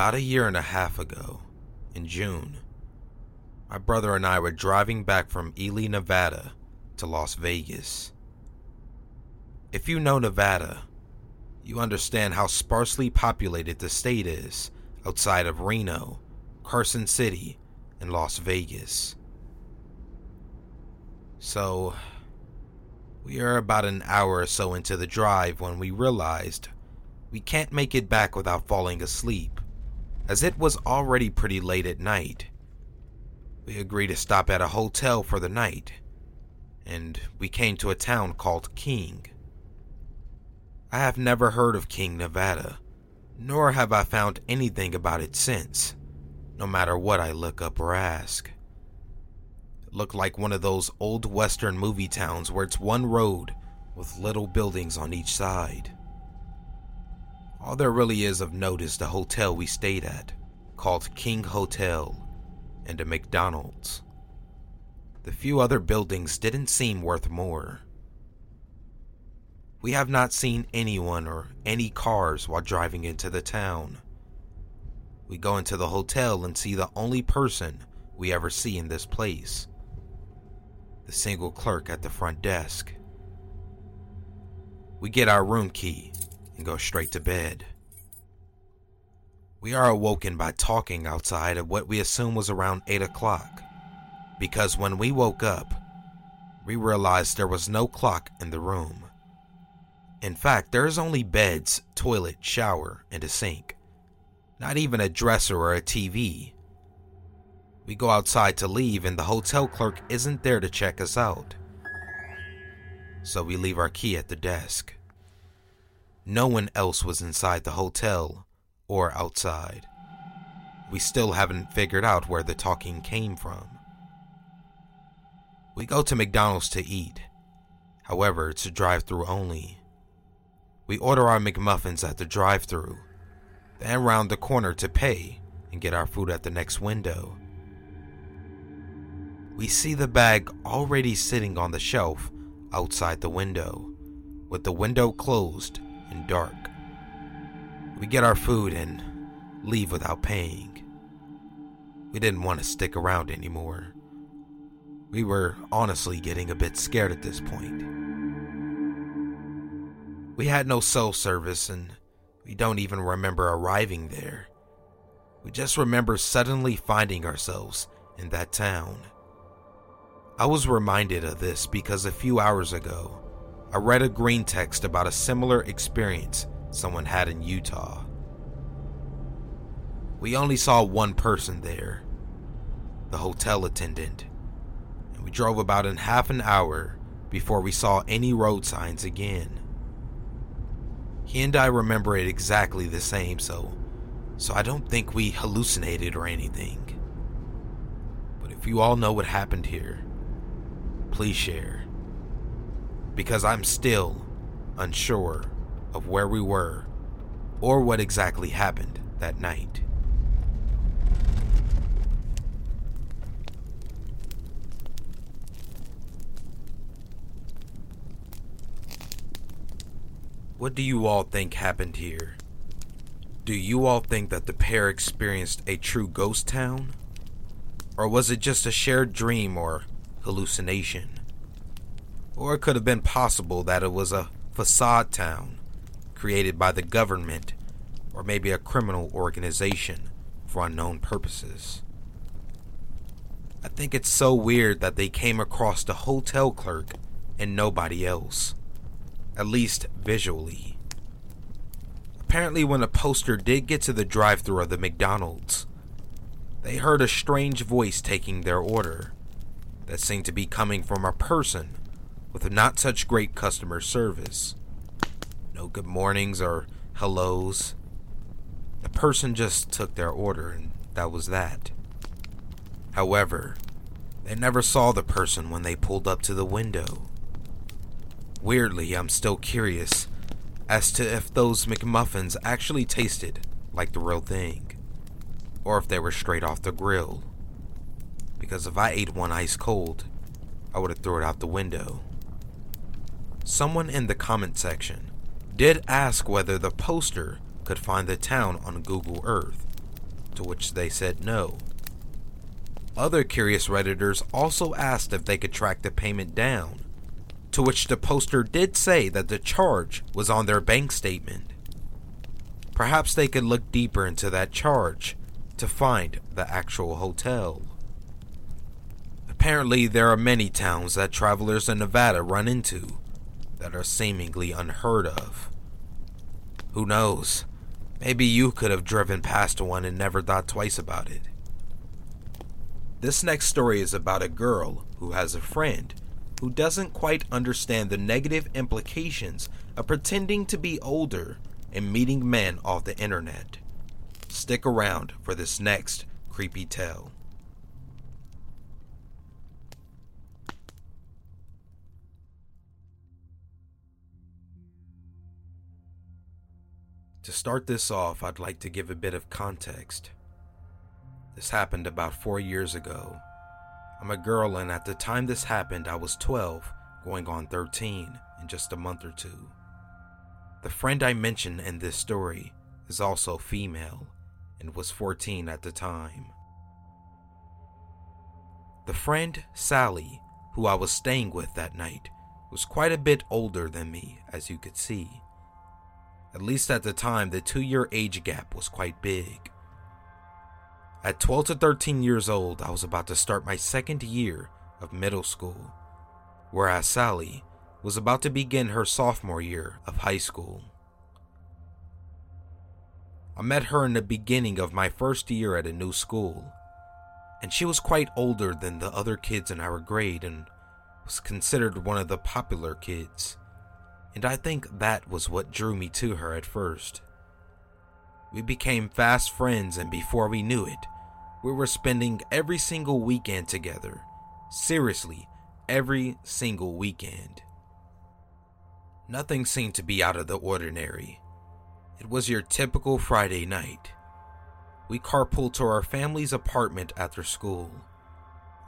About a year and a half ago, in June, my brother and I were driving back from Ely, Nevada to Las Vegas. If you know Nevada, you understand how sparsely populated the state is outside of Reno, Carson City, and Las Vegas. So, we are about an hour or so into the drive when we realized we can't make it back without falling asleep, as it was already pretty late at night. We agreed to stop at a hotel for the night, and we came to a town called King. I have never heard of King, Nevada, nor have I found anything about it since, no matter what I look up or ask. It looked like one of those old western movie towns where it's one road with little buildings on each side. All there really is of note is the hotel we stayed at, called King Hotel, and a McDonald's. The few other buildings didn't seem worth more. We have not seen anyone or any cars while driving into the town. We go into the hotel and see the only person we ever see in this place the single clerk at the front desk. We get our room key and go straight to bed. We are awoken by talking outside at what we assume was around 8 o'clock, because when we woke up, we realized there was no clock in the room. In fact, there is only beds, toilet, shower, and a sink. Not even a dresser or a TV. We go outside to leave, and the hotel clerk isn't there to check us out. So we leave our key at the desk. No one else was inside the hotel or outside. We still haven't figured out where the talking came from. We go to McDonald's to eat. However, it's a drive through only. We order our McMuffins at the drive through, then round the corner to pay and get our food at the next window. We see the bag already sitting on the shelf outside the window, with the window closed and dark. We get our food and leave without paying. We didn't want to stick around anymore. We were honestly getting a bit scared at this point. We had no cell service and we don't even remember arriving there. We just remember suddenly finding ourselves in that town. I was reminded of this because a few hours ago, I read a green text about a similar experience someone had in Utah. We only saw one person there, the hotel attendant, and we drove about in half an hour before we saw any road signs again. He and I remember it exactly the same, so so I don't think we hallucinated or anything. But if you all know what happened here, please share. Because I'm still unsure of where we were or what exactly happened that night. What do you all think happened here? Do you all think that the pair experienced a true ghost town? Or was it just a shared dream or hallucination? Or it could have been possible that it was a facade town created by the government or maybe a criminal organization for unknown purposes. I think it's so weird that they came across the hotel clerk and nobody else, at least visually. Apparently, when a poster did get to the drive thru of the McDonald's, they heard a strange voice taking their order that seemed to be coming from a person with not such great customer service. No good mornings or hellos. The person just took their order, and that was that. However, they never saw the person when they pulled up to the window. Weirdly, I'm still curious as to if those McMuffins actually tasted like the real thing, or if they were straight off the grill. Because if I ate one ice cold, I would have thrown it out the window. Someone in the comment section did ask whether the poster could find the town on Google Earth, to which they said no. Other curious Redditors also asked if they could track the payment down, to which the poster did say that the charge was on their bank statement. Perhaps they could look deeper into that charge to find the actual hotel. Apparently, there are many towns that travelers in Nevada run into that are seemingly unheard of. Who knows? Maybe you could have driven past one and never thought twice about it. This next story is about a girl who has a friend who doesn't quite understand the negative implications of pretending to be older and meeting men off the internet. Stick around for this next creepy tale. To start this off, I'd like to give a bit of context. This happened about four years ago. I'm a girl, and at the time this happened, I was 12, going on 13 in just a month or two. The friend I mentioned in this story is also female and was 14 at the time. The friend, Sally, who I was staying with that night, was quite a bit older than me, as you could see. At least at the time, the two year age gap was quite big. At 12 to 13 years old, I was about to start my second year of middle school, whereas Sally was about to begin her sophomore year of high school. I met her in the beginning of my first year at a new school, and she was quite older than the other kids in our grade and was considered one of the popular kids and I think that was what drew me to her at first. We became fast friends, and before we knew it, we were spending every single weekend together. Seriously, every single weekend. Nothing seemed to be out of the ordinary. It was your typical Friday night. We carpooled to our family's apartment after school.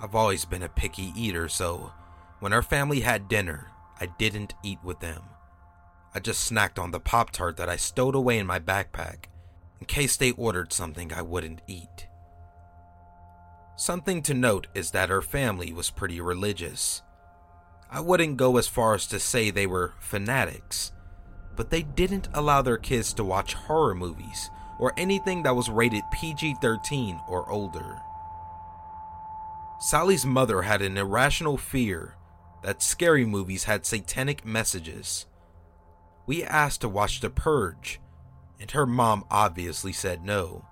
I've always been a picky eater, so when our family had dinner, I didn't eat with them. I just snacked on the Pop Tart that I stowed away in my backpack in case they ordered something I wouldn't eat. Something to note is that her family was pretty religious. I wouldn't go as far as to say they were fanatics, but they didn't allow their kids to watch horror movies or anything that was rated PG 13 or older. Sally's mother had an irrational fear that scary movies had satanic messages. We asked to watch The Purge, and her mom obviously said no.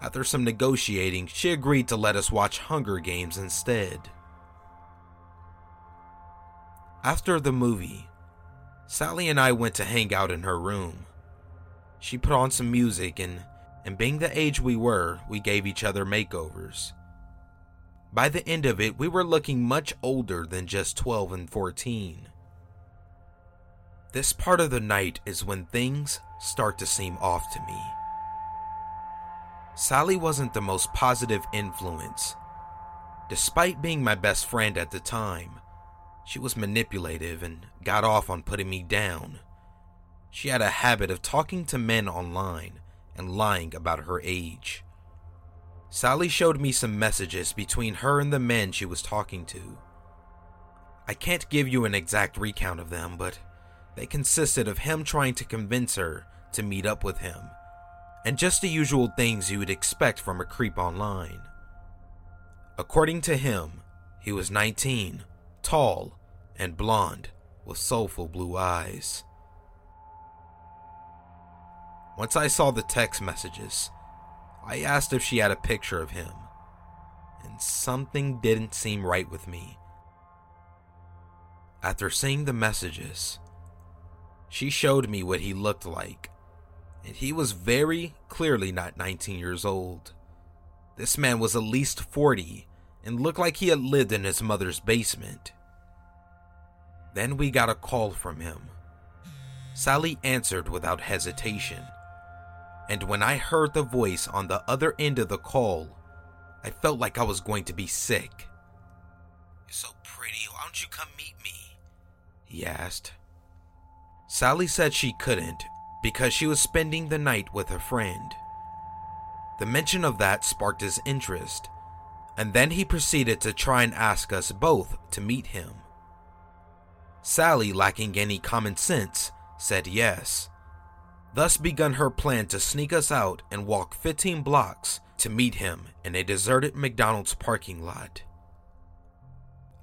After some negotiating, she agreed to let us watch Hunger Games instead. After the movie, Sally and I went to hang out in her room. She put on some music, and, and being the age we were, we gave each other makeovers. By the end of it, we were looking much older than just 12 and 14. This part of the night is when things start to seem off to me. Sally wasn't the most positive influence. Despite being my best friend at the time, she was manipulative and got off on putting me down. She had a habit of talking to men online and lying about her age. Sally showed me some messages between her and the men she was talking to. I can't give you an exact recount of them, but they consisted of him trying to convince her to meet up with him, and just the usual things you would expect from a creep online. According to him, he was 19, tall, and blonde, with soulful blue eyes. Once I saw the text messages, I asked if she had a picture of him, and something didn't seem right with me. After seeing the messages, she showed me what he looked like, and he was very clearly not 19 years old. This man was at least 40 and looked like he had lived in his mother's basement. Then we got a call from him. Sally answered without hesitation and when I heard the voice on the other end of the call, I felt like I was going to be sick. You're so pretty, why don't you come meet me? He asked. Sally said she couldn't because she was spending the night with a friend. The mention of that sparked his interest, and then he proceeded to try and ask us both to meet him. Sally, lacking any common sense, said yes thus begun her plan to sneak us out and walk 15 blocks to meet him in a deserted McDonald's parking lot.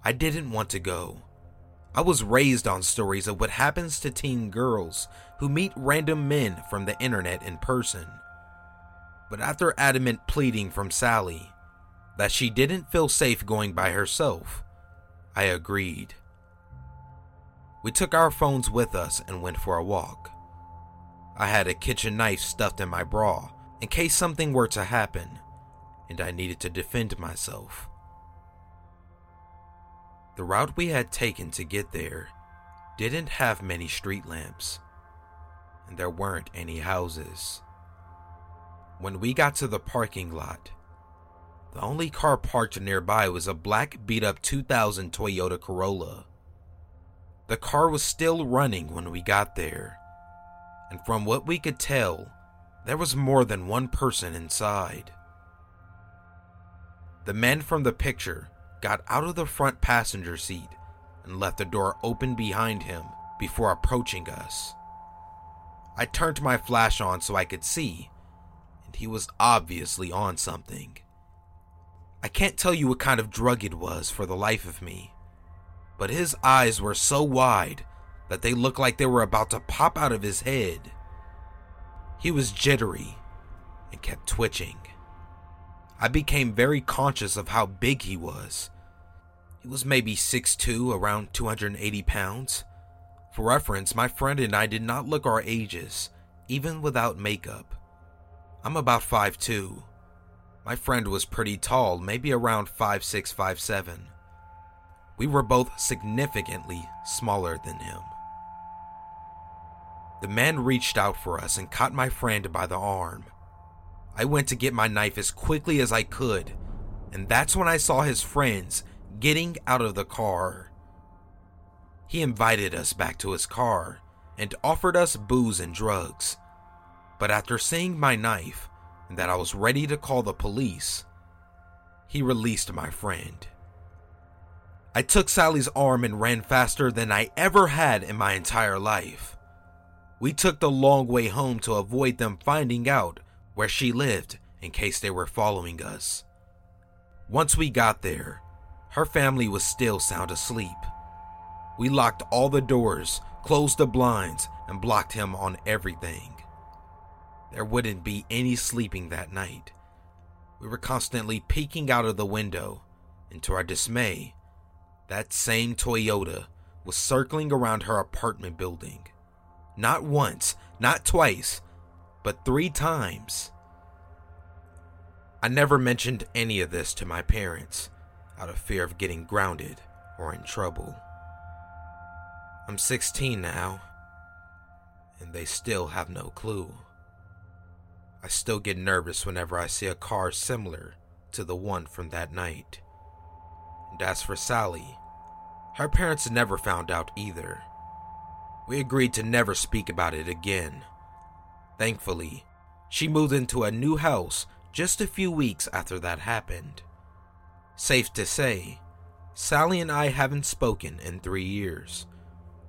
I didn't want to go. I was raised on stories of what happens to teen girls who meet random men from the internet in person. But after adamant pleading from Sally that she didn't feel safe going by herself, I agreed. We took our phones with us and went for a walk. I had a kitchen knife stuffed in my bra in case something were to happen and I needed to defend myself. The route we had taken to get there didn't have many street lamps, and there weren't any houses. When we got to the parking lot, the only car parked nearby was a black beat up 2000 Toyota Corolla. The car was still running when we got there, and from what we could tell, there was more than one person inside. The men from the picture got out of the front passenger seat and left the door open behind him before approaching us. I turned my flash on so I could see, and he was obviously on something. I can't tell you what kind of drug it was for the life of me, but his eyes were so wide that they looked like they were about to pop out of his head. He was jittery and kept twitching. I became very conscious of how big he was. He was maybe 6'2, around 280 pounds. For reference, my friend and I did not look our ages, even without makeup. I'm about 5'2. My friend was pretty tall, maybe around 5'6, 5'7. We were both significantly smaller than him. The man reached out for us and caught my friend by the arm. I went to get my knife as quickly as I could, and that's when I saw his friends getting out of the car. He invited us back to his car and offered us booze and drugs. But after seeing my knife and that I was ready to call the police, he released my friend. I took Sally's arm and ran faster than I ever had in my entire life. We took the long way home to avoid them finding out where she lived in case they were following us. Once we got there, her family was still sound asleep. We locked all the doors, closed the blinds, and blocked him on everything. There wouldn't be any sleeping that night. We were constantly peeking out of the window, and to our dismay, that same Toyota was circling around her apartment building. Not once, not twice, but three times. I never mentioned any of this to my parents out of fear of getting grounded or in trouble. I'm 16 now, and they still have no clue. I still get nervous whenever I see a car similar to the one from that night. And as for Sally, her parents never found out either. We agreed to never speak about it again. Thankfully, she moved into a new house just a few weeks after that happened. Safe to say, Sally and I haven't spoken in three years.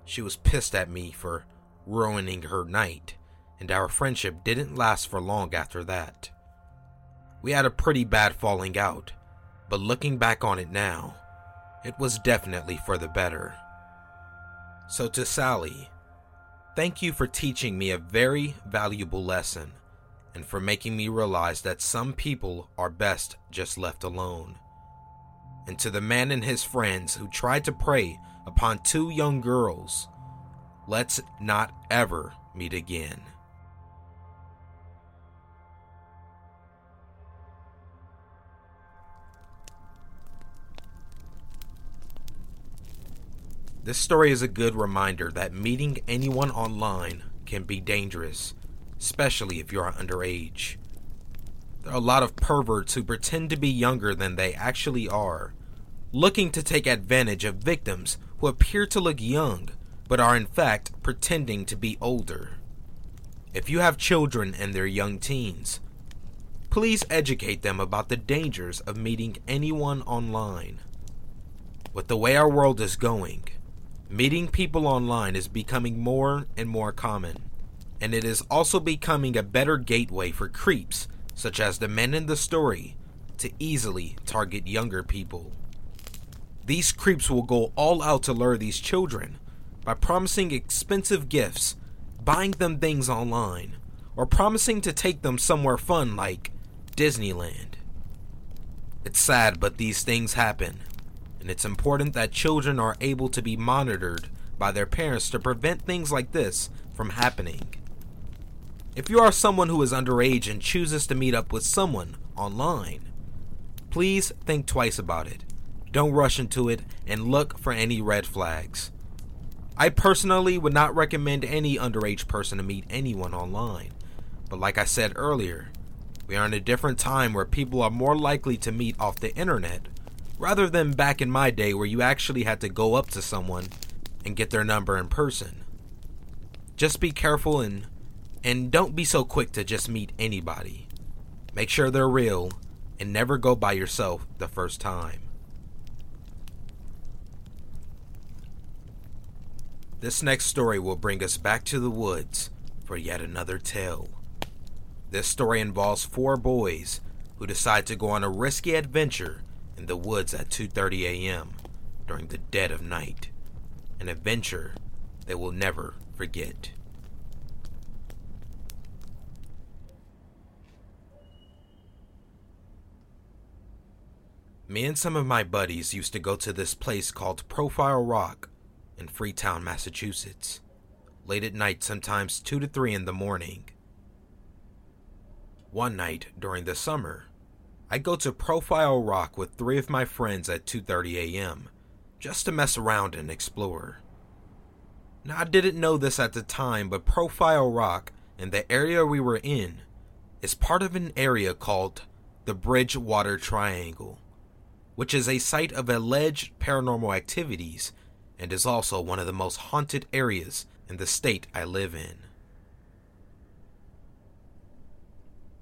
She was pissed at me for ruining her night and our friendship didn't last for long after that. We had a pretty bad falling out, but looking back on it now, it was definitely for the better. So, to Sally, thank you for teaching me a very valuable lesson and for making me realize that some people are best just left alone. And to the man and his friends who tried to prey upon two young girls, let's not ever meet again. This story is a good reminder that meeting anyone online can be dangerous, especially if you are underage. A lot of perverts who pretend to be younger than they actually are, looking to take advantage of victims who appear to look young but are in fact pretending to be older. If you have children and they're young teens, please educate them about the dangers of meeting anyone online. With the way our world is going, Meeting people online is becoming more and more common, and it is also becoming a better gateway for creeps, such as the men in the story, to easily target younger people. These creeps will go all out to lure these children by promising expensive gifts, buying them things online, or promising to take them somewhere fun like Disneyland. It's sad, but these things happen, and it's important that children are able to be monitored by their parents to prevent things like this from happening. If you are someone who is underage and chooses to meet up with someone online, please think twice about it. Don't rush into it and look for any red flags. I personally would not recommend any underage person to meet anyone online, but like I said earlier, we are in a different time where people are more likely to meet off the internet rather than back in my day where you actually had to go up to someone and get their number in person. Just be careful and and don't be so quick to just meet anybody. Make sure they're real and never go by yourself the first time. This next story will bring us back to the woods for yet another tale. This story involves four boys who decide to go on a risky adventure in the woods at 2:30 a.m. during the dead of night, an adventure they will never forget. Me and some of my buddies used to go to this place called Profile Rock in Freetown, Massachusetts, late at night, sometimes 2 to 3 in the morning. One night during the summer, I go to Profile Rock with three of my friends at 2:30 a.m. just to mess around and explore. Now I didn't know this at the time, but Profile Rock and the area we were in is part of an area called the Bridgewater Triangle, which is a site of alleged paranormal activities and is also one of the most haunted areas in the state I live in.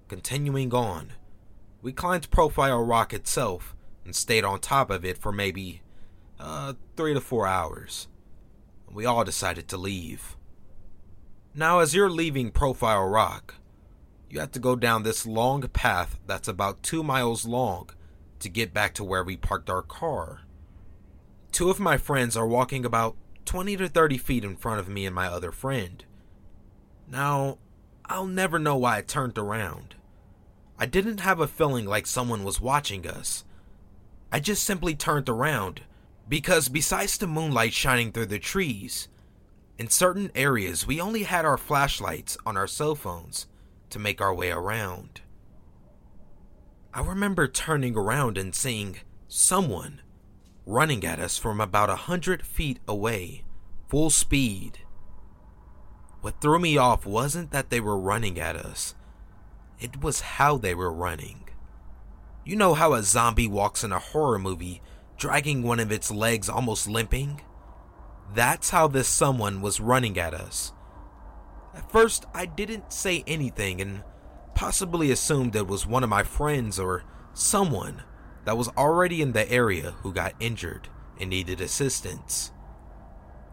Continuing on, we climbed Profile Rock itself and stayed on top of it for maybe uh, three to four hours. We all decided to leave. Now, as you're leaving Profile Rock, you have to go down this long path that's about two miles long to get back to where we parked our car. Two of my friends are walking about 20 to 30 feet in front of me and my other friend. Now, I'll never know why I turned around. I didn't have a feeling like someone was watching us. I just simply turned around because, besides the moonlight shining through the trees, in certain areas we only had our flashlights on our cell phones to make our way around. I remember turning around and seeing someone running at us from about a hundred feet away, full speed. What threw me off wasn't that they were running at us it was how they were running. You know how a zombie walks in a horror movie, dragging one of its legs almost limping? That's how this someone was running at us. At first, I didn't say anything and possibly assumed it was one of my friends or someone that was already in the area who got injured and needed assistance.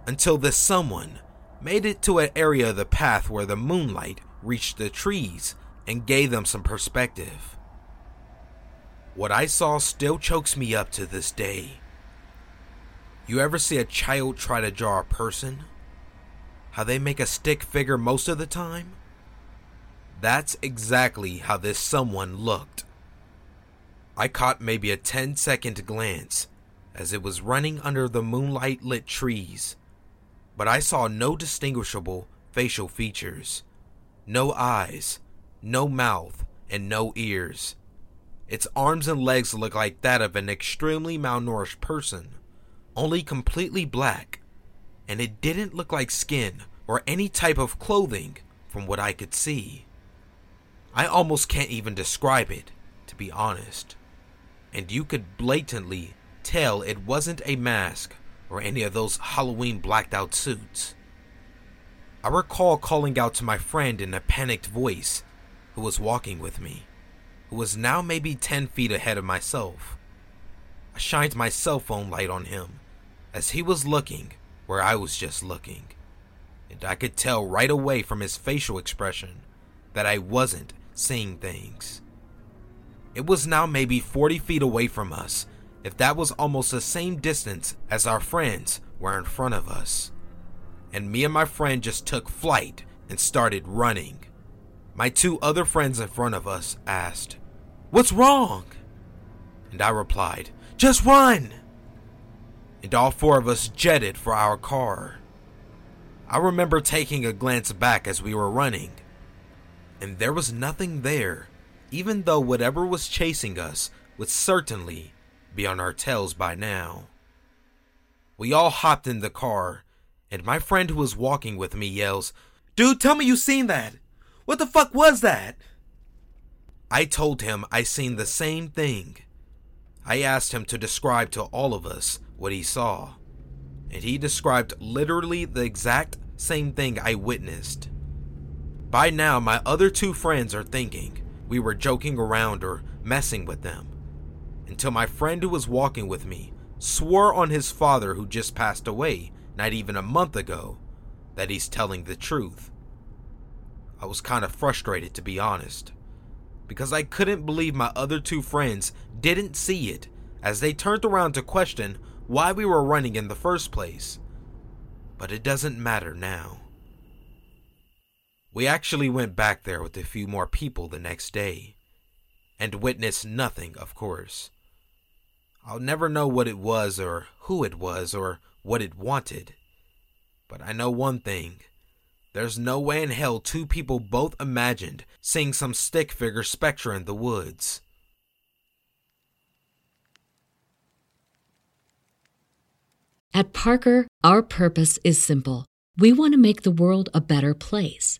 Until this someone made it to an area of the path where the moonlight reached the trees and gave them some perspective. What I saw still chokes me up to this day. You ever see a child try to draw a person? How they make a stick figure most of the time? That's exactly how this someone looked. I caught maybe a 10 second glance as it was running under the moonlight lit trees, but I saw no distinguishable facial features, no eyes, no mouth, and no ears. Its arms and legs looked like that of an extremely malnourished person, only completely black, and it didn't look like skin or any type of clothing from what I could see. I almost can't even describe it, to be honest. And you could blatantly tell it wasn't a mask or any of those Halloween blacked out suits. I recall calling out to my friend in a panicked voice who was walking with me, who was now maybe 10 feet ahead of myself. I shined my cell phone light on him as he was looking where I was just looking, and I could tell right away from his facial expression that I wasn't seeing things. It was now maybe 40 feet away from us, if that was almost the same distance as our friends were in front of us. And me and my friend just took flight and started running. My two other friends in front of us asked, What's wrong? And I replied, Just run! And all four of us jetted for our car. I remember taking a glance back as we were running, and there was nothing there, even though whatever was chasing us would certainly be on our tails by now. We all hopped in the car, and my friend who was walking with me yells, Dude, tell me you seen that! What the fuck was that? I told him I seen the same thing. I asked him to describe to all of us what he saw, and he described literally the exact same thing I witnessed. By now, my other two friends are thinking we were joking around or messing with them, until my friend who was walking with me swore on his father who just passed away not even a month ago that he's telling the truth. I was kind of frustrated to be honest, because I couldn't believe my other two friends didn't see it as they turned around to question why we were running in the first place. But it doesn't matter now. We actually went back there with a few more people the next day, and witnessed nothing, of course. I'll never know what it was, or who it was, or what it wanted. But I know one thing. There's no way in hell two people both imagined seeing some stick figure spectre in the woods. At Parker, our purpose is simple. We want to make the world a better place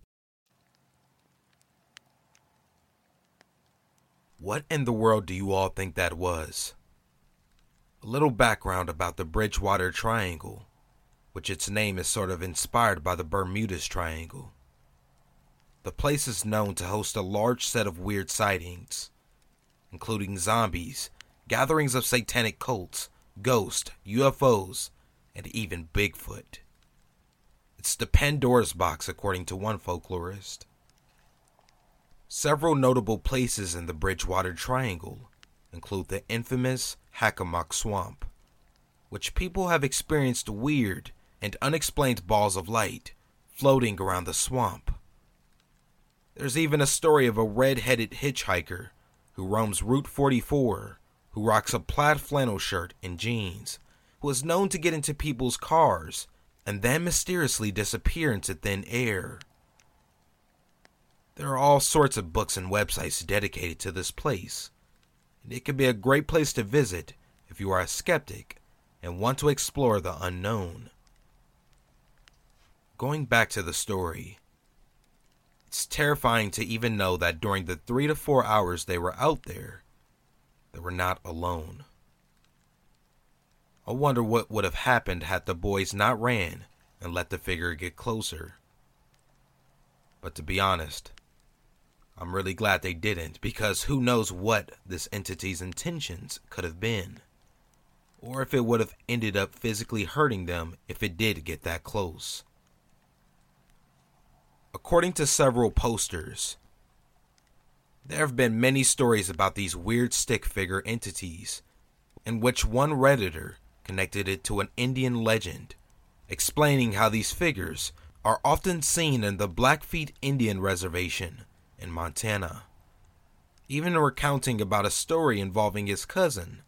What in the world do you all think that was? A little background about the Bridgewater Triangle, which its name is sort of inspired by the Bermudas Triangle. The place is known to host a large set of weird sightings, including zombies, gatherings of satanic cults, ghosts, UFOs, and even Bigfoot. It's the Pandora's box, according to one folklorist. Several notable places in the Bridgewater Triangle include the infamous Hockomock Swamp, which people have experienced weird and unexplained balls of light floating around the swamp. There's even a story of a red headed hitchhiker who roams Route 44, who rocks a plaid flannel shirt and jeans, who is known to get into people's cars and then mysteriously disappear into thin air. There are all sorts of books and websites dedicated to this place, and it can be a great place to visit if you are a skeptic and want to explore the unknown. Going back to the story, it's terrifying to even know that during the three to four hours they were out there, they were not alone. I wonder what would have happened had the boys not ran and let the figure get closer. But to be honest, I'm really glad they didn't because who knows what this entity's intentions could have been. Or if it would have ended up physically hurting them if it did get that close. According to several posters, there have been many stories about these weird stick figure entities, in which one Redditor connected it to an Indian legend, explaining how these figures are often seen in the Blackfeet Indian Reservation in Montana. Even recounting about a story involving his cousin,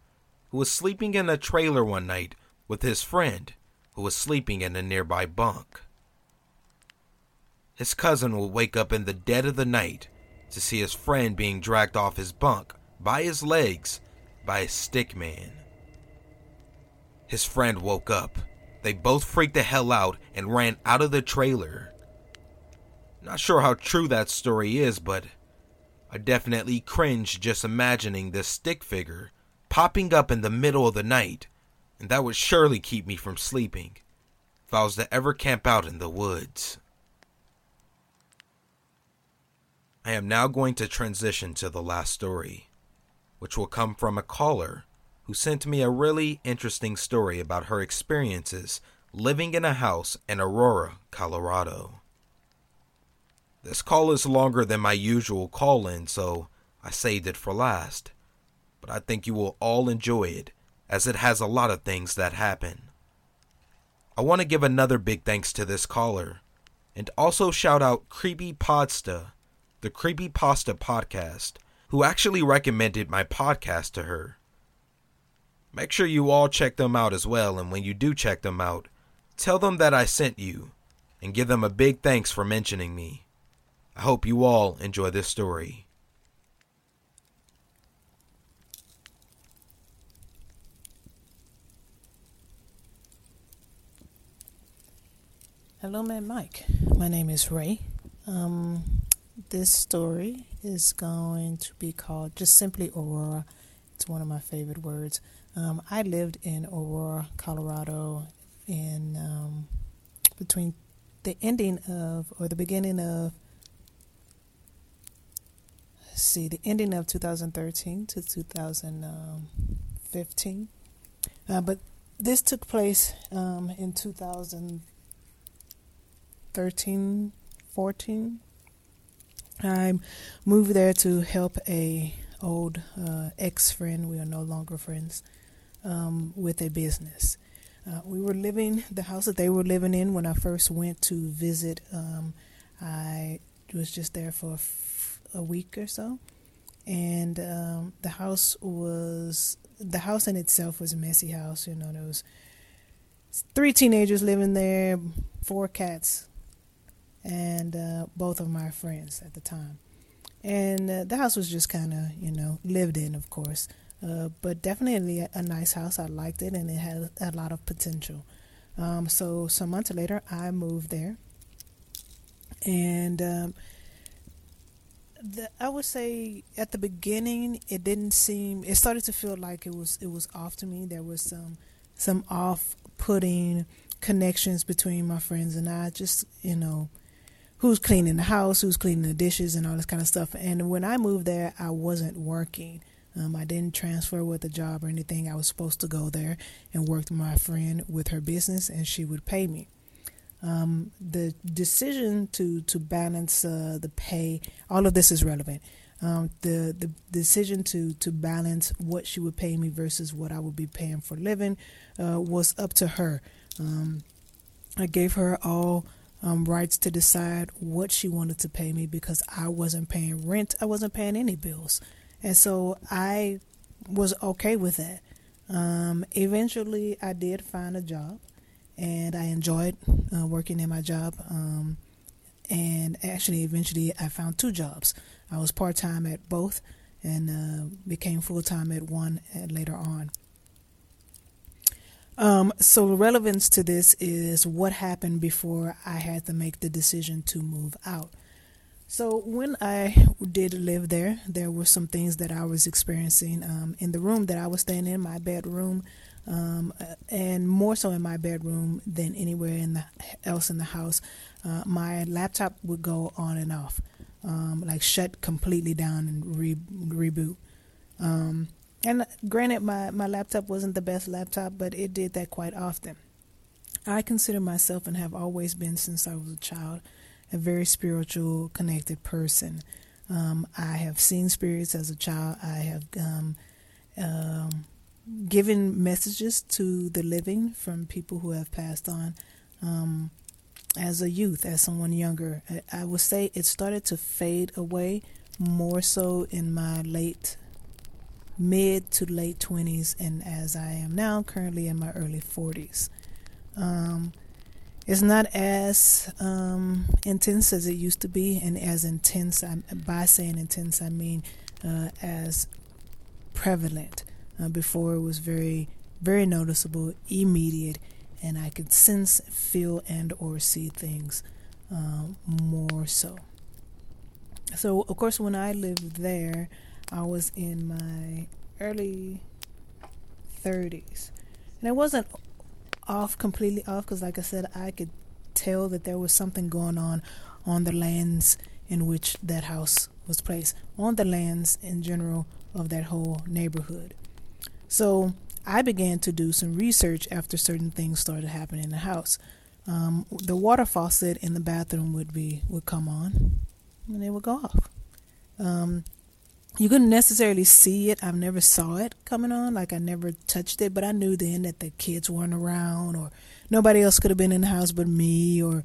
who was sleeping in a trailer one night with his friend, who was sleeping in a nearby bunk. His cousin would wake up in the dead of the night to see his friend being dragged off his bunk by his legs by a stick man. His friend woke up. They both freaked the hell out and ran out of the trailer. Not sure how true that story is, but I definitely cringe just imagining this stick figure popping up in the middle of the night, and that would surely keep me from sleeping if I was to ever camp out in the woods. I am now going to transition to the last story, which will come from a caller who sent me a really interesting story about her experiences living in a house in Aurora, Colorado. This call is longer than my usual call in, so I saved it for last. But I think you will all enjoy it, as it has a lot of things that happen. I want to give another big thanks to this caller, and also shout out Creepy Podsta the Creepy Pasta podcast, who actually recommended my podcast to her. Make sure you all check them out as well, and when you do check them out, tell them that I sent you and give them a big thanks for mentioning me. I hope you all enjoy this story. Hello, man, Mike. My name is Ray. Um, this story is going to be called just simply Aurora. It's one of my favorite words. Um, I lived in Aurora, Colorado, in um, between the ending of or the beginning of see the ending of 2013 to 2015 uh, but this took place um, in 2013 14 I moved there to help a old uh, ex friend. We are no longer friends. Um, with a business. Uh, we were living the house that they were living in when I first went to visit. Um, I was just there for a, a week or so, and um, the house was the house in itself was a messy house. You know, there was three teenagers living there, four cats, and uh, both of my friends at the time. And uh, the house was just kind of, you know, lived in, of course, uh, but definitely a, a, nice house. I liked it, and it had a lot of potential. Um, so some months later, I moved there, and um, the, I would say at the beginning, it didn't seem. It started to feel like it was it was off to me. There was some some off-putting connections between my friends and I. Just you know who's cleaning the house, who's cleaning the dishes, and all this kind of stuff. And when I moved there, I wasn't working. Um, I didn't transfer with a job or anything. I was supposed to go there and work with my friend with her business, and she would pay me. Um, the decision to to balance uh, the pay, all of this is relevant. Um, the the decision to to balance what she would pay me versus what I would be paying for living uh, was up to her. Um, I gave her all um, rights to decide what she wanted to pay me because I wasn't paying rent. I wasn't paying any bills. And so I was okay with that. Um, eventually, I did find a job and I enjoyed uh, working in my job. Um, and actually, eventually, I found two jobs. I was part time at both and uh, became full time at one later on. Um, so the relevance to this is what happened before I had to make the decision to move out. So when I did live there, there were some things that I was experiencing um, in the room that I was staying in, my bedroom, um, and more so in my bedroom than anywhere in the, else in the house. Uh, my laptop would go on and off, um, like shut completely down and re- reboot. Um, and granted, my, my laptop wasn't the best laptop, but it did that quite often. I consider myself and have always been since I was a child a very spiritual, connected person. Um, I have seen spirits as a child. I have um, um, given messages to the living from people who have passed on. Um, as a youth, as someone younger, I, I would say it started to fade away more so in my late mid to late 20s and as I am now currently in my early 40s. Um, it's not as um, intense as it used to be, and as intense, I, by saying intense, I mean uh, as prevalent. Uh, before it was very, very noticeable, immediate, and I could sense, feel, and or see things uh, more so. So, of course, when I lived there, I was in my early 30s. And it wasn't off, completely off, because, like I said, I could tell that there was something going on on the lands in which that house was placed, on the lands in general of that whole neighborhood. So I began to do some research after certain things started happening in the house. Um, the water faucet in the bathroom would be would come on, and it would go off. Um, you couldn't necessarily see it. I've never saw it coming on. Like I never touched it, but I knew then that the kids weren't around or nobody else could have been in the house but me. Or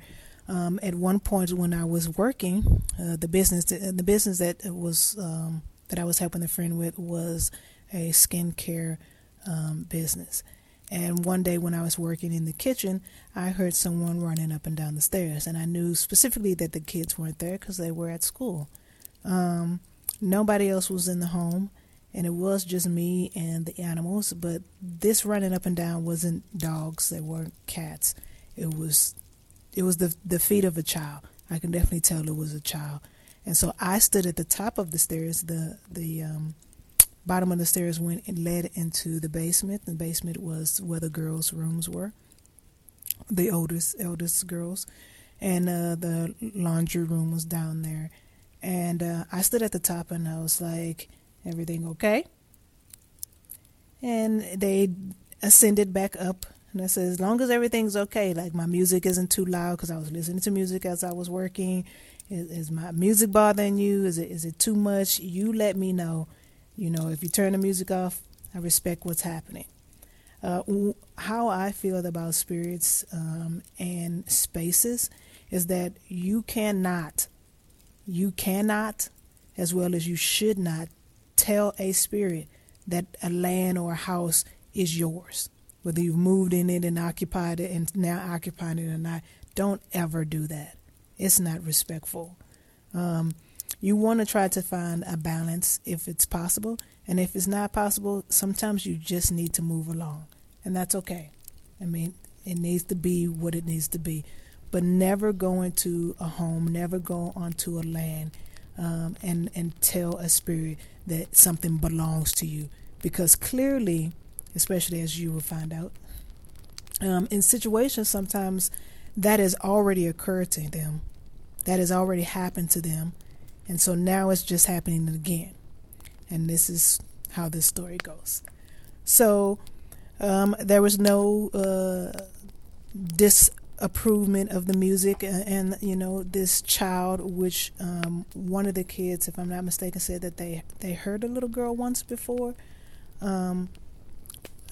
um, at one point when I was working, uh, the business the business that was um, that I was helping a friend with was a skincare um, business. And one day when I was working in the kitchen, I heard someone running up and down the stairs, and I knew specifically that the kids weren't there because they were at school. Um, Nobody else was in the home, and it was just me and the animals. But this running up and down wasn't dogs; they weren't cats. It was, it was the the feet of a child. I can definitely tell it was a child. And so I stood at the top of the stairs. The the um, bottom of the stairs went and led into the basement. The basement was where the girls' rooms were. The oldest eldest girls, and uh, the laundry room was down there. And uh, I stood at the top and I was like, everything okay? And they ascended back up. And I said, as long as everything's okay, like my music isn't too loud because I was listening to music as I was working. Is, is, my music bothering you? Is it is it too much? You let me know. You know, if you turn the music off, I respect what's happening. Uh, how I feel about spirits um, and spaces is that you cannot you cannot, as well as you should not, tell a spirit that a land or a house is yours. Whether you've moved in it and occupied it and now occupying it or not, don't ever do that. It's not respectful. Um, you want to try to find a balance if it's possible. And if it's not possible, sometimes you just need to move along. And that's okay. I mean, it needs to be what it needs to be but never go into a home, never go onto a land um, and and tell a spirit that something belongs to you, because clearly, especially as you will find out, um, in situations sometimes that has already occurred to them, that has already happened to them, and so now it's just happening again, and this is how this story goes. So um, there was no uh, dis of the music and, and, you know this child which um, one of the kids if i'm not mistaken said that they they heard a little girl once before um,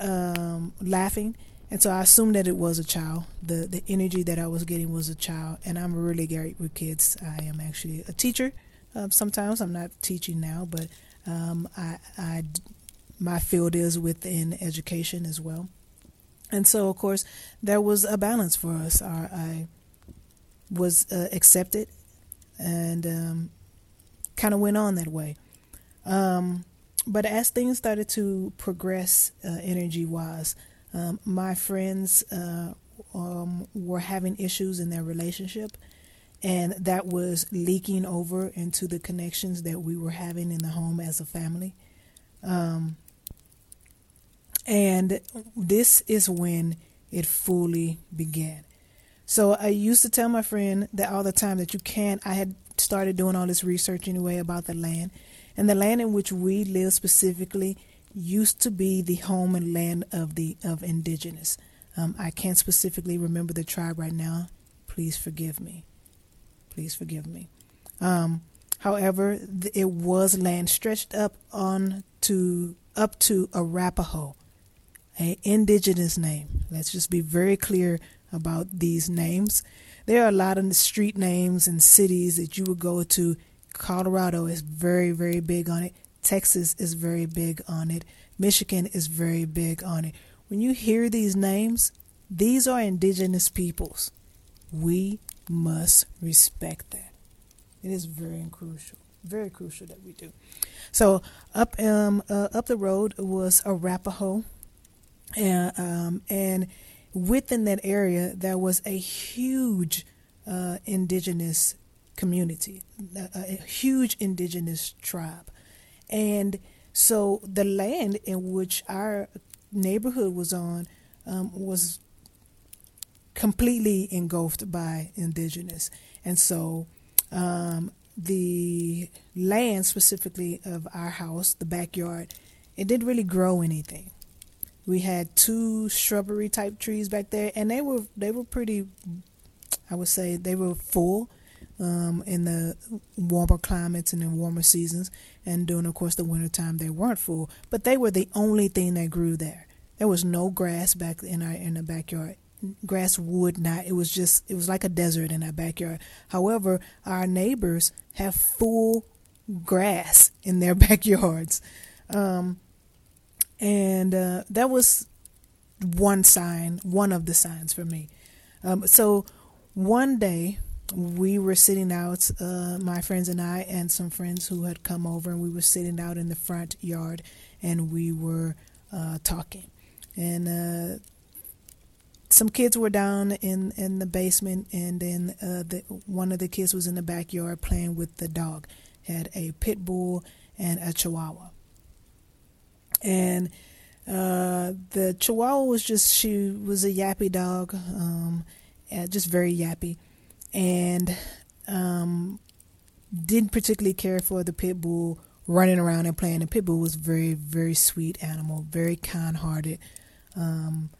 um, laughing. And so i assumed that it was a child. The the energy that i was getting was a child. And i'm really great with kids. I am actually a teacher uh, sometimes i'm not teaching now but um, I, I my field is within education as well and so, of course, there was a balance for us. Our, I was uh, accepted and um, kind of went on that way. Um, but as things started to progress uh, energy wise, um, my friends uh, um, were having issues in their relationship. And that was leaking over into the connections that we were having in the home as a family. Um, and this is when it fully began. So I used to tell my friend that all the time that you can't. I had started doing all this research anyway about the land, and the land in which we live specifically used to be the home and land of the of indigenous. Um, I can't specifically remember the tribe right now. Please forgive me. Please forgive me. Um, however, th- it was land stretched up on to up to Arapaho, a indigenous name. Let's just be very clear about these names. There are a lot of street names and cities that you would go to. Colorado is very, very big on it. Texas is very big on it. Michigan is very big on it. When you hear these names, these are indigenous peoples. We must respect that. It is very crucial, very crucial that we do. So up um uh, up the road was Arapaho, and um, and within that area there was a huge uh, indigenous community, a, a huge indigenous tribe. And so the land in which our neighborhood was on um, was completely engulfed by indigenous. And so um, the land specifically of our house, the backyard, it didn't really grow anything. We had two shrubbery type trees back there, and they were they were pretty. I would say they were full um, in the warmer climates and in warmer seasons. And during, of course, the winter time they weren't full. But they were the only thing that grew there. There was no grass back in our in the backyard. Grass would not. It was just. It was like a desert in our backyard. However, our neighbors have full grass in their backyards, um, and uh, that was one sign, one of the signs for me. Um, so one day we were sitting out, uh, my friends and I, and some friends who had come over, and we were sitting out in the front yard and we were uh, talking. And uh, some kids were down in, in the basement, and then uh, the, one of the kids was in the backyard playing with the dog. Had a pit bull and a chihuahua. And uh, the chihuahua was just, she was a yappy dog, um, just very yappy and um, didn't particularly care for the pit bull running around and playing. The pit bull was very, very sweet animal, very kind-hearted, um,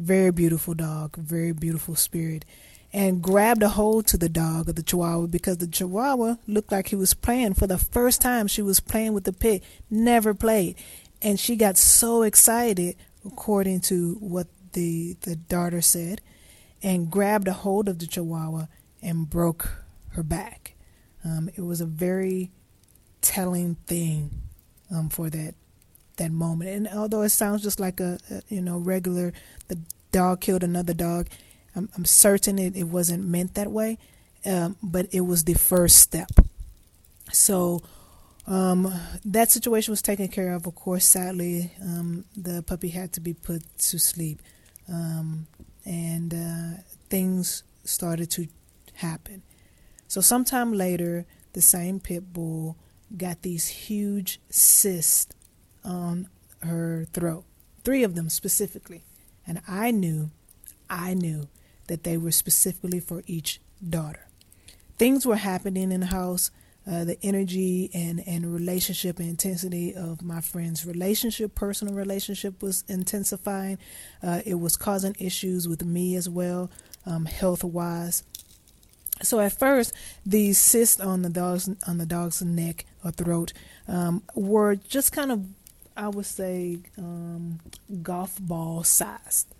very beautiful dog, very beautiful spirit, and grabbed a hold to the dog of the Chihuahua because the Chihuahua looked like he was playing for the first time. She was playing with the pit, never played, and she got so excited, according to what the the daughter said, and grabbed a hold of the Chihuahua and broke her back. Um, it was a very telling thing um, for that that moment. And although it sounds just like a, a you know regular, the dog killed another dog. I'm, I'm certain it, it wasn't meant that way, um, but it was the first step. So um, that situation was taken care of. Of course, sadly, um, the puppy had to be put to sleep, um, and uh, things started to happen. So, sometime later, the same pit bull got these huge cysts on her throat, three of them specifically. And I knew, I knew that they were specifically for each daughter. Things were happening in the house. Uh, the energy and, and relationship intensity of my friend's relationship, personal relationship, was intensifying. Uh, it was causing issues with me as well, um, health wise. So at first, these cysts on the dog's on the dog's neck or throat um, were just kind of, I would say, um, golf ball sized.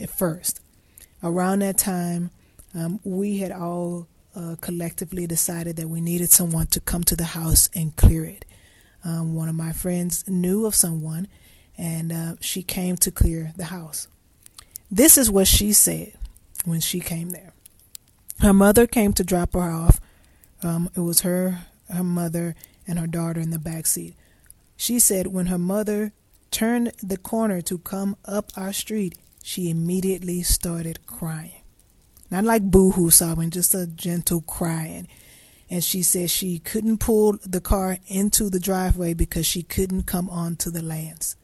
At first, around that time, um, we had all uh, collectively decided that we needed someone to come to the house and clear it. Um, one of my friends knew of someone, and uh, she came to clear the house. This is what she said when she came there. Her mother came to drop her off. Um, it was her, her mother, and her daughter in the back seat. She said when her mother turned the corner to come up our street, she immediately started crying. not like boohoo sobbing, just a gentle crying. And she said she couldn't pull the car into the driveway because she couldn't come onto the lands.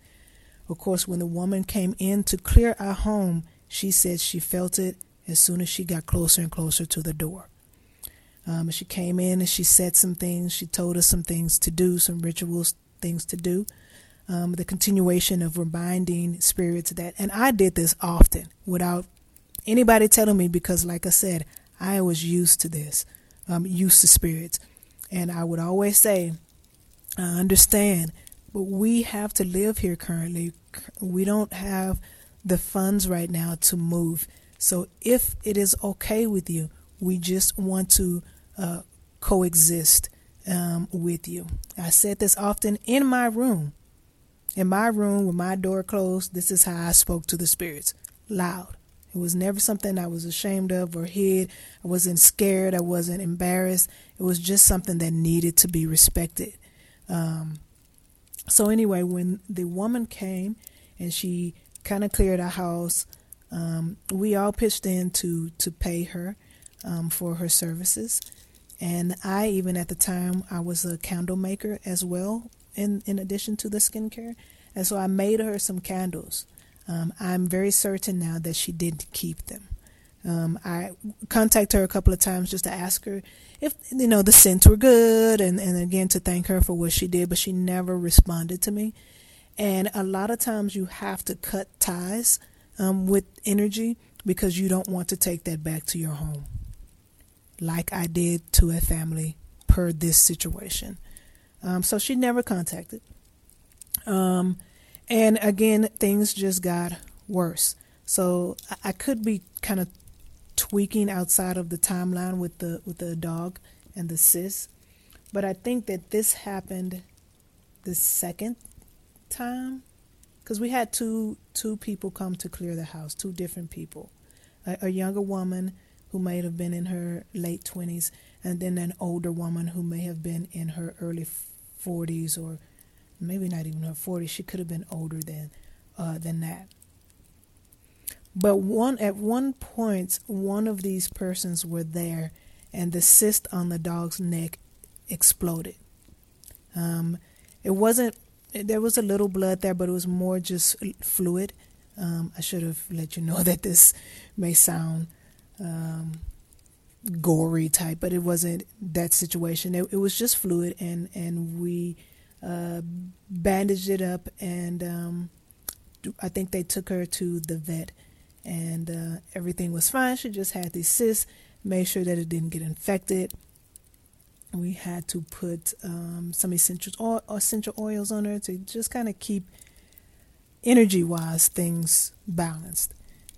Of course, when the woman came in to clear our home, she said she felt it as soon as she got closer and closer to the door. Um, she came in and she said some things. She told us some things to do, some rituals, things to do. Um, the continuation of reminding spirits that, and I did this often without anybody telling me because, like I said, I was used to this, um, used to spirits. And I would always say, I understand, but we have to live here currently. We don't have the funds right now to move. So if it is okay with you, we just want to uh, coexist um, with you. I said this often in my room. In my room with my door closed, this is how I spoke to the spirits loud. It was never something I was ashamed of or hid. I wasn't scared. I wasn't embarrassed. It was just something that needed to be respected. Um, so, anyway, when the woman came and she kind of cleared our house, um, we all pitched in to, to pay her um, for her services. And I, even at the time, I was a candle maker as well, in, in addition to the skincare. And so I made her some candles. Um, I'm very certain now that she did keep them. Um, I contacted her a couple of times just to ask her if you know the scents were good, and and again to thank her for what she did, but she never responded to me. And a lot of times you have to cut ties um, with energy because you don't want to take that back to your home, like I did to a family per this situation. Um, so she never contacted. Um, and again, things just got worse. So I could be kind of tweaking outside of the timeline with the with the dog and the sis, but I think that this happened the second time because we had two two people come to clear the house, two different people, a, a younger woman who may have been in her late twenties, and then an older woman who may have been in her early forties or maybe not even her 40s. She could have been older than uh, than that. But one at one point, one of these persons were there, and the cyst on the dog's neck exploded. Um, it wasn't. There was a little blood there, but it was more just fluid. Um, I should have let you know that this may sound um, gory type, but it wasn't that situation. It, it was just fluid, and and we uh, bandaged it up, and um, I think they took her to the vet, and uh, everything was fine. She just had these cysts, made sure that it didn't get infected. We had to put um, some essential oil, essential oils on her to just kind of keep energy-wise things balanced.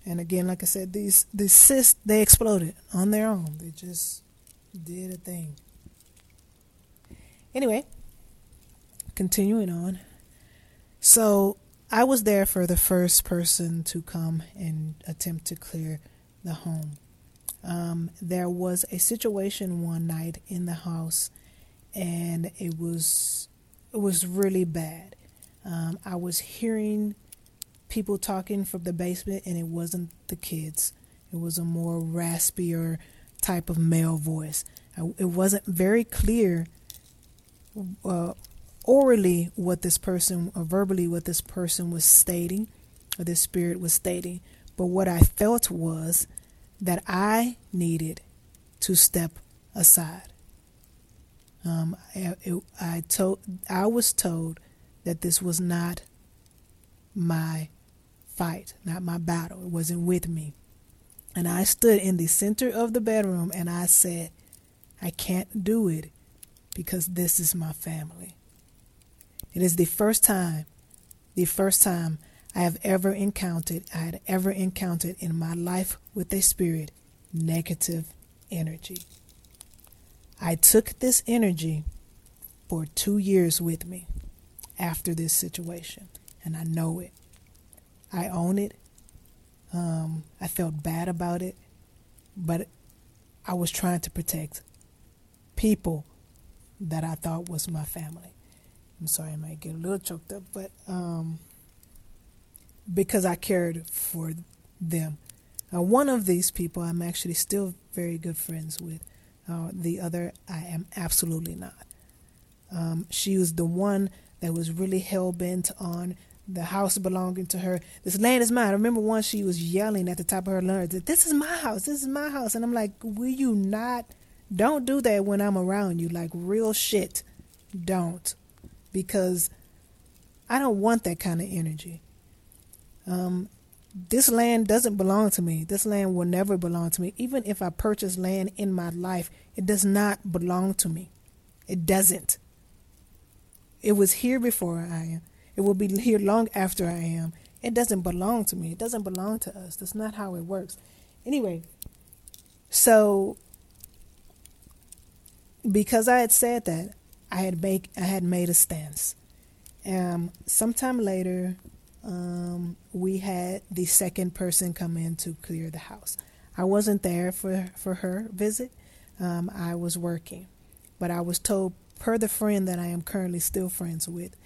And again, like I said, these these cysts they exploded on their own. They just did a thing. Anyway, continuing on. So I was there for the first person to come and attempt to clear the home. Um, there was a situation one night in the house, and it was it was really bad. Um, I was hearing people talking from the basement, and it wasn't the kids. It was a more raspier type of male voice. It wasn't very clear uh, orally what this person or verbally what this person was stating or this spirit was stating but what i felt was that i needed to step aside um, I, it, I told i was told that this was not my fight not my battle it wasn't with me and i stood in the center of the bedroom and i said i can't do it because this is my family it is the first time, the first time I have ever encountered, I had ever encountered in my life with a spirit negative energy. I took this energy for two years with me after this situation, and I know it. I own it. Um, I felt bad about it, but I was trying to protect people that I thought was my family. I'm sorry, I might get a little choked up, but um, because I cared for them. One of these people I'm actually still very good friends with. Uh, the other I am absolutely not. Um, she was the one that was really hell bent on the house belonging to her. This land is mine. I remember once she was yelling at the top of her lungs that this is my house, this is my house. And I'm like, will you not? Don't do that when I'm around you. Like real shit. Don't. Because I don't want that kind of energy. Um, this land doesn't belong to me. This land will never belong to me. Even if I purchase land in my life, it does not belong to me. It doesn't. It was here before I am. It will be here long after I am. It doesn't belong to me. It doesn't belong to us. That's not how it works. Anyway, so because I had said that, I had make I had made a stance. Um, sometime later, um, we had the second person come in to clear the house. I wasn't there for for her visit. Um, I was working, but I was told per the friend that I am currently still friends with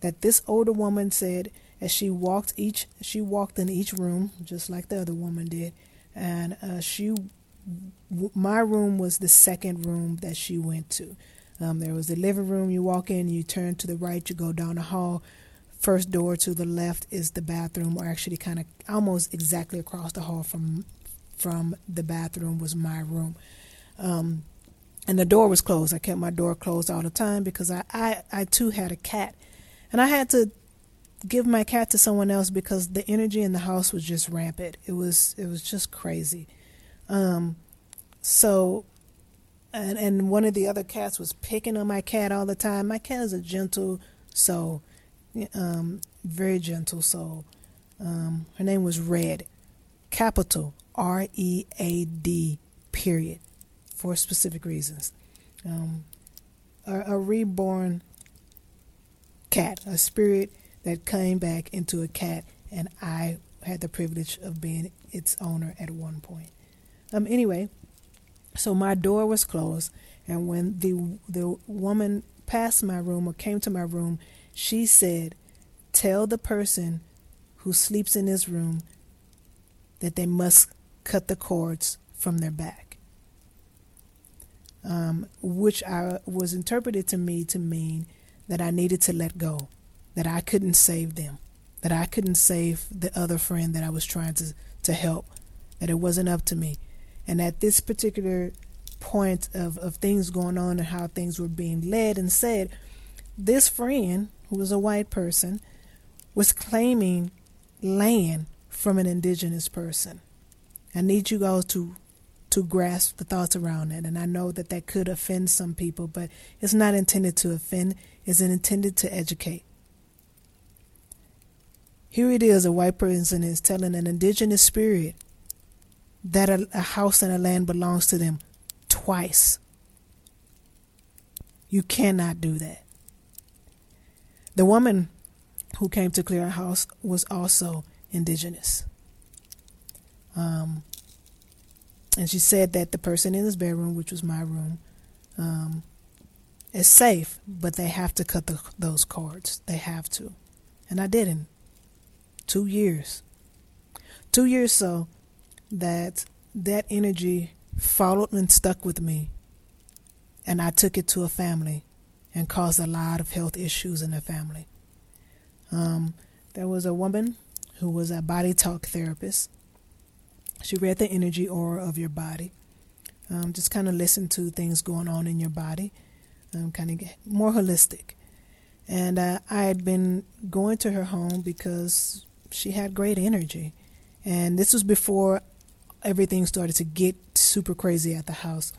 that this older woman said as she walked each she walked in each room just like the other woman did. And uh, she my room was the second room that she went to. Um, there was the living room. You walk in you turn to the right you go down the hall. First door to the left is the bathroom or actually kind of almost exactly across the hall from from the bathroom was my room. Um, and the door was closed. I kept my door closed all the time because i, I, I too had a cat and I had to give my cat to someone else because the energy in the house was just rampant. It was it was just crazy. Um, so, and and one of the other cats was picking on my cat all the time. My cat is a gentle soul, um, very gentle soul. Um, her name was Red, capital R E A D, period, for specific reasons. Um, a, a reborn cat, a spirit that came back into a cat, and I had the privilege of being its owner at one point. Um, anyway, so my door was closed, and when the the woman passed my room or came to my room, she said, "Tell the person who sleeps in this room that they must cut the cords from their back." Um, which I was interpreted to me to mean that I needed to let go, that I couldn't save them, that I couldn't save the other friend that I was trying to, to help, that it wasn't up to me. And at this particular point of, of things going on and how things were being led and said, this friend, who was a white person, was claiming land from an indigenous person. I need you guys to to grasp the thoughts around it. And I know that that could offend some people, but it's not intended to offend it's intended to educate. Here it is a white person is telling an indigenous spirit that a, a house and a land belongs to them twice. You cannot do that. The woman who came to clear our house was also indigenous. Um, and she said that the person in this bedroom, which was my room, um, is safe, but they have to cut the, those cords. They have to. And I didn't. Two years. Two years so that that energy followed and stuck with me. And I took it to a family and caused a lot of health issues in the family. Um, there was a woman who was a body talk therapist. She read the energy aura of your body. Um, just kind of listen to things going on in your body um, kind of more holistic. And uh, I had been going to her home because she had great energy. And this was before everything started to get super crazy at the house.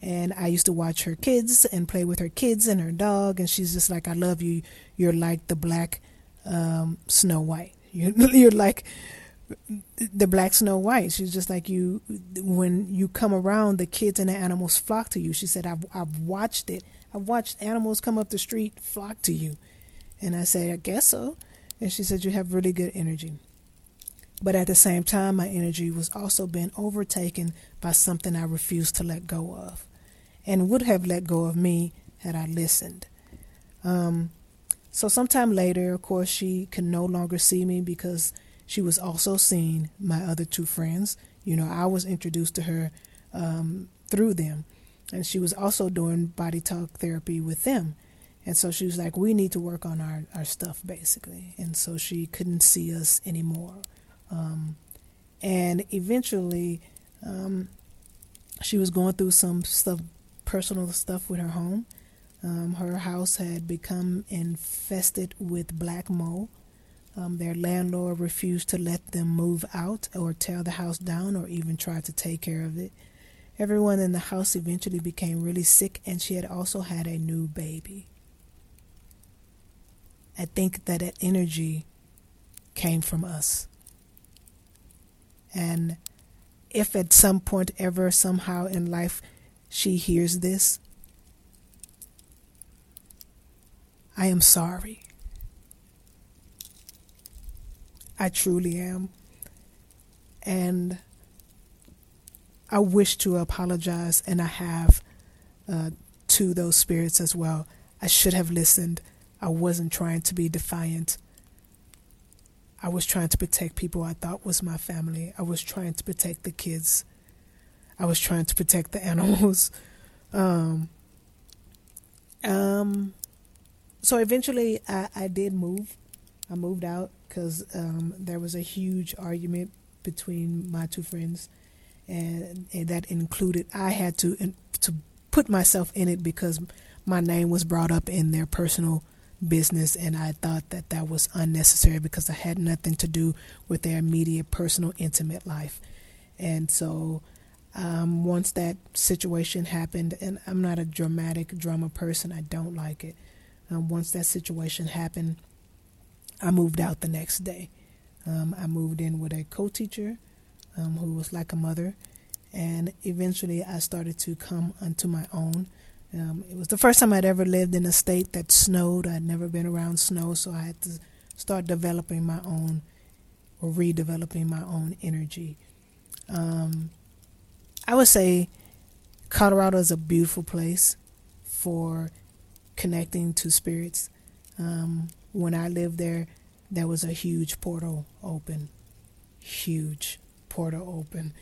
And I used to watch her kids and play with her kids and her dog. And she's just like, I love you. You're like the black um, Snow White. You're, you're like the black Snow White. She's just like you. When you come around, the kids and the animals flock to you. She said, I've, I've watched it. I've watched animals come up the street flock to you. And I said, I guess so. And she said, You have really good energy. But at the same time, my energy was also being overtaken by something I refused to let go of and would have let go of me had I listened. Um, so, sometime later, of course, she could no longer see me because she was also seeing my other two friends. You know, I was introduced to her um, through them, and she was also doing body talk therapy with them. And so she was like, "We need to work on our our stuff, basically." And so she couldn't see us anymore. Um, and eventually, um, she was going through some stuff, personal stuff with her home. Um, her house had become infested with black mold. Um, their landlord refused to let them move out or tear the house down or even try to take care of it. Everyone in the house eventually became really sick, and she had also had a new baby. I think that that energy came from us. And if at some point ever, somehow in life, she hears this, I am sorry. I truly am. And I wish to apologize, and I have uh, to those spirits as well. I should have listened. I wasn't trying to be defiant. I was trying to protect people I thought was my family. I was trying to protect the kids. I was trying to protect the animals. Um, um, so eventually I, I did move. I moved out because um, there was a huge argument between my two friends, and, and, that included I had to to put myself in it because my name was brought up in their personal business, and I thought that that was unnecessary because I had nothing to do with their immediate, personal, intimate life. And so, um, once that situation happened, and I'm not a dramatic drama person, I don't like it. Um, once that situation happened, I moved out the next day. Um, I moved in with a co teacher um, who was like a mother, and eventually I started to come unto my own. Um, it was the first time I'd ever lived in a state that snowed. I'd never been around snow, so I had to start developing my own or redeveloping my own energy. Um, I would say Colorado is a beautiful place for connecting to spirits. Um, when I lived there, there was a huge portal open, huge portal open,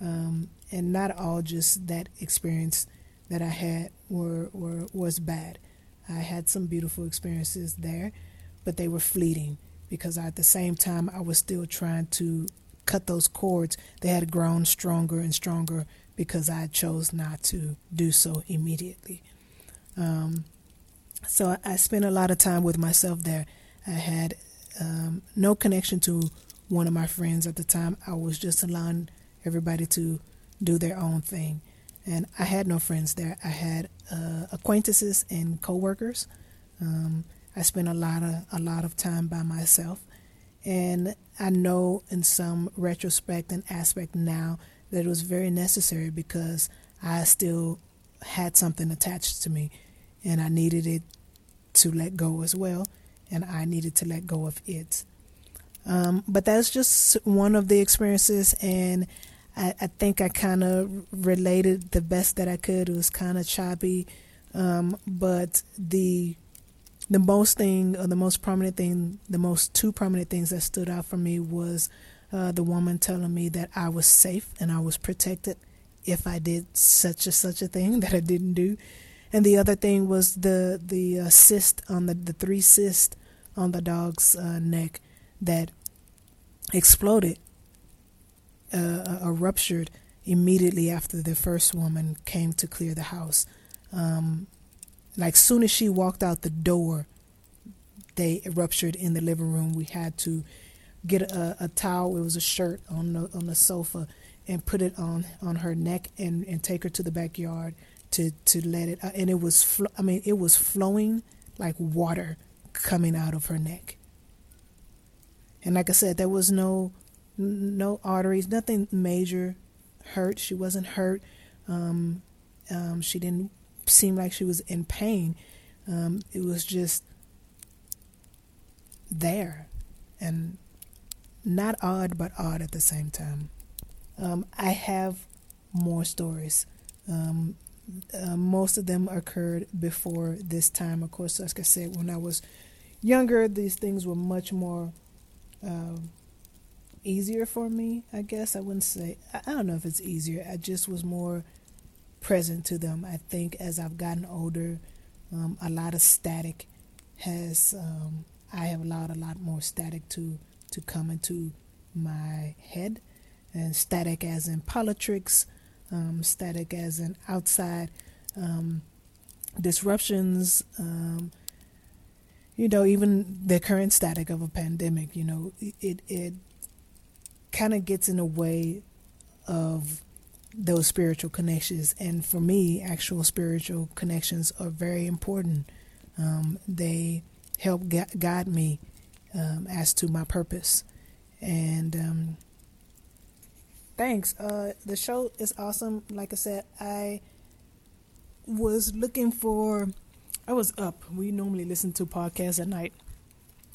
um, and not all just that experience that I had were, were was bad. I had some beautiful experiences there, but they were fleeting because at the same time I was still trying to cut those cords. They had grown stronger and stronger because I chose not to do so immediately. Um, so I spent a lot of time with myself there. I had um, no connection to one of my friends at the time. I was just allowing everybody to do their own thing and I had no friends there. I had uh, acquaintances and coworkers. Um, I spent a lot of a lot of time by myself, and I know in some retrospect and aspect now that it was very necessary because I still had something attached to me, and I needed it to let go as well, and I needed to let go of it. Um, but that's just one of the experiences, and I, I think I kind of related the best that I could. It was kind of choppy, um, but the the most thing, or the most prominent thing, the most two prominent things that stood out for me was uh, the woman telling me that I was safe and I was protected if I did such a such a thing that I didn't do, and the other thing was the the uh, cyst on the the three cysts on the dog's uh, neck that exploded uh, uh, ruptured immediately after the first woman came to clear the house. Um, like soon as she walked out the door, they ruptured in the living room. We had to get a, a towel. It was a shirt on the on the sofa, and put it on on her neck and and take her to the backyard to to let it. Uh, and it was fl- I mean it was flowing like water coming out of her neck. And like I said, there was no no arteries, nothing major hurt. She wasn't hurt. Um, um, she didn't seem like she was in pain. Um, it was just there and not odd, but odd at the same time. Um, I have more stories. Um, uh, most of them occurred before this time. Of course, like I said, when I was younger, these things were much more. Uh, easier for me, I guess. I wouldn't say, I don't know if it's easier. I just was more present to them. I think as I've gotten older, um, a lot of static has, um, I have allowed a lot more static to, to come into my head. And static as in politics, um, static as an outside um, disruptions, um, you know, even the current static of a pandemic, you know, it, it kind of gets in the way of those spiritual connections. And for me, actual spiritual connections are very important. Um, they help guide me um, as to my purpose. And um, thanks. Uh, the show is awesome. Like I said, I was looking for. I was up. We normally listen to podcasts at night,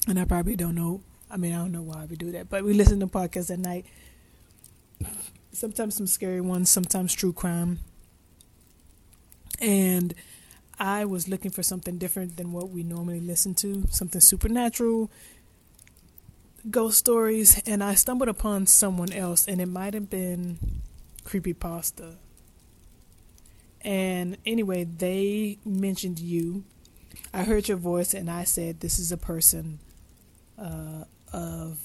and I probably don't know I mean, I don't know why we do that, but we listen to podcasts at night. Sometimes some scary ones, sometimes true crime. And I was looking for something different than what we normally listen to, something supernatural, ghost stories, and I stumbled upon someone else, and it might have been creepy pasta. And anyway, they mentioned you. I heard your voice, and I said, "This is a person uh, of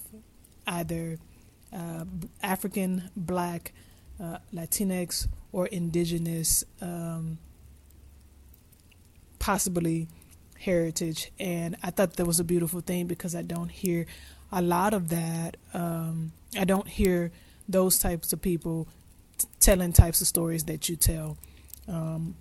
either uh, African, Black, uh, Latinx, or Indigenous, um, possibly heritage. And I thought that was a beautiful thing because I don't hear a lot of that. Um, I don't hear those types of people t- telling types of stories that you tell um,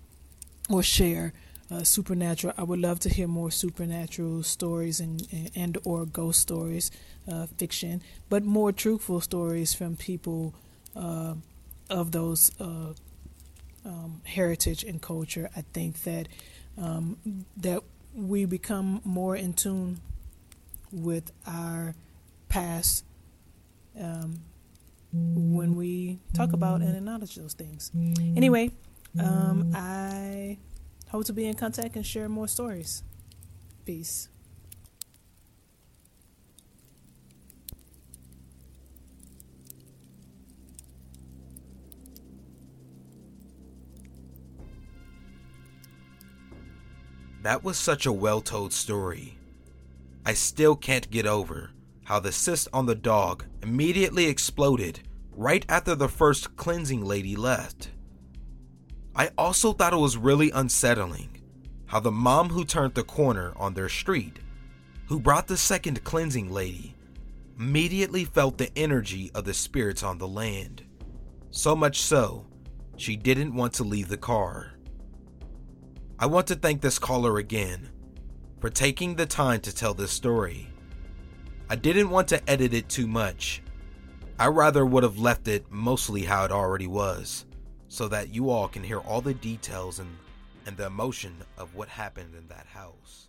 or share uh, supernatural. I would love to hear more supernatural stories and and, and or ghost stories, uh, fiction, but more truthful stories from people uh, of those uh, um, heritage and culture. I think that um, that we become more in tune with our past um, when we talk about and acknowledge those things. Anyway, um, I Hope to be in contact and share more stories. Peace. That was such a well told story. I still can't get over how the cyst on the dog immediately exploded right after the first cleansing lady left. I also thought it was really unsettling how the mom who turned the corner on their street, who brought the second cleansing lady, immediately felt the energy of the spirits on the land. So much so, she didn't want to leave the car. I want to thank this caller again for taking the time to tell this story. I didn't want to edit it too much. I rather would have left it mostly how it already was so that you all can hear all the details and, and the emotion of what happened in that house.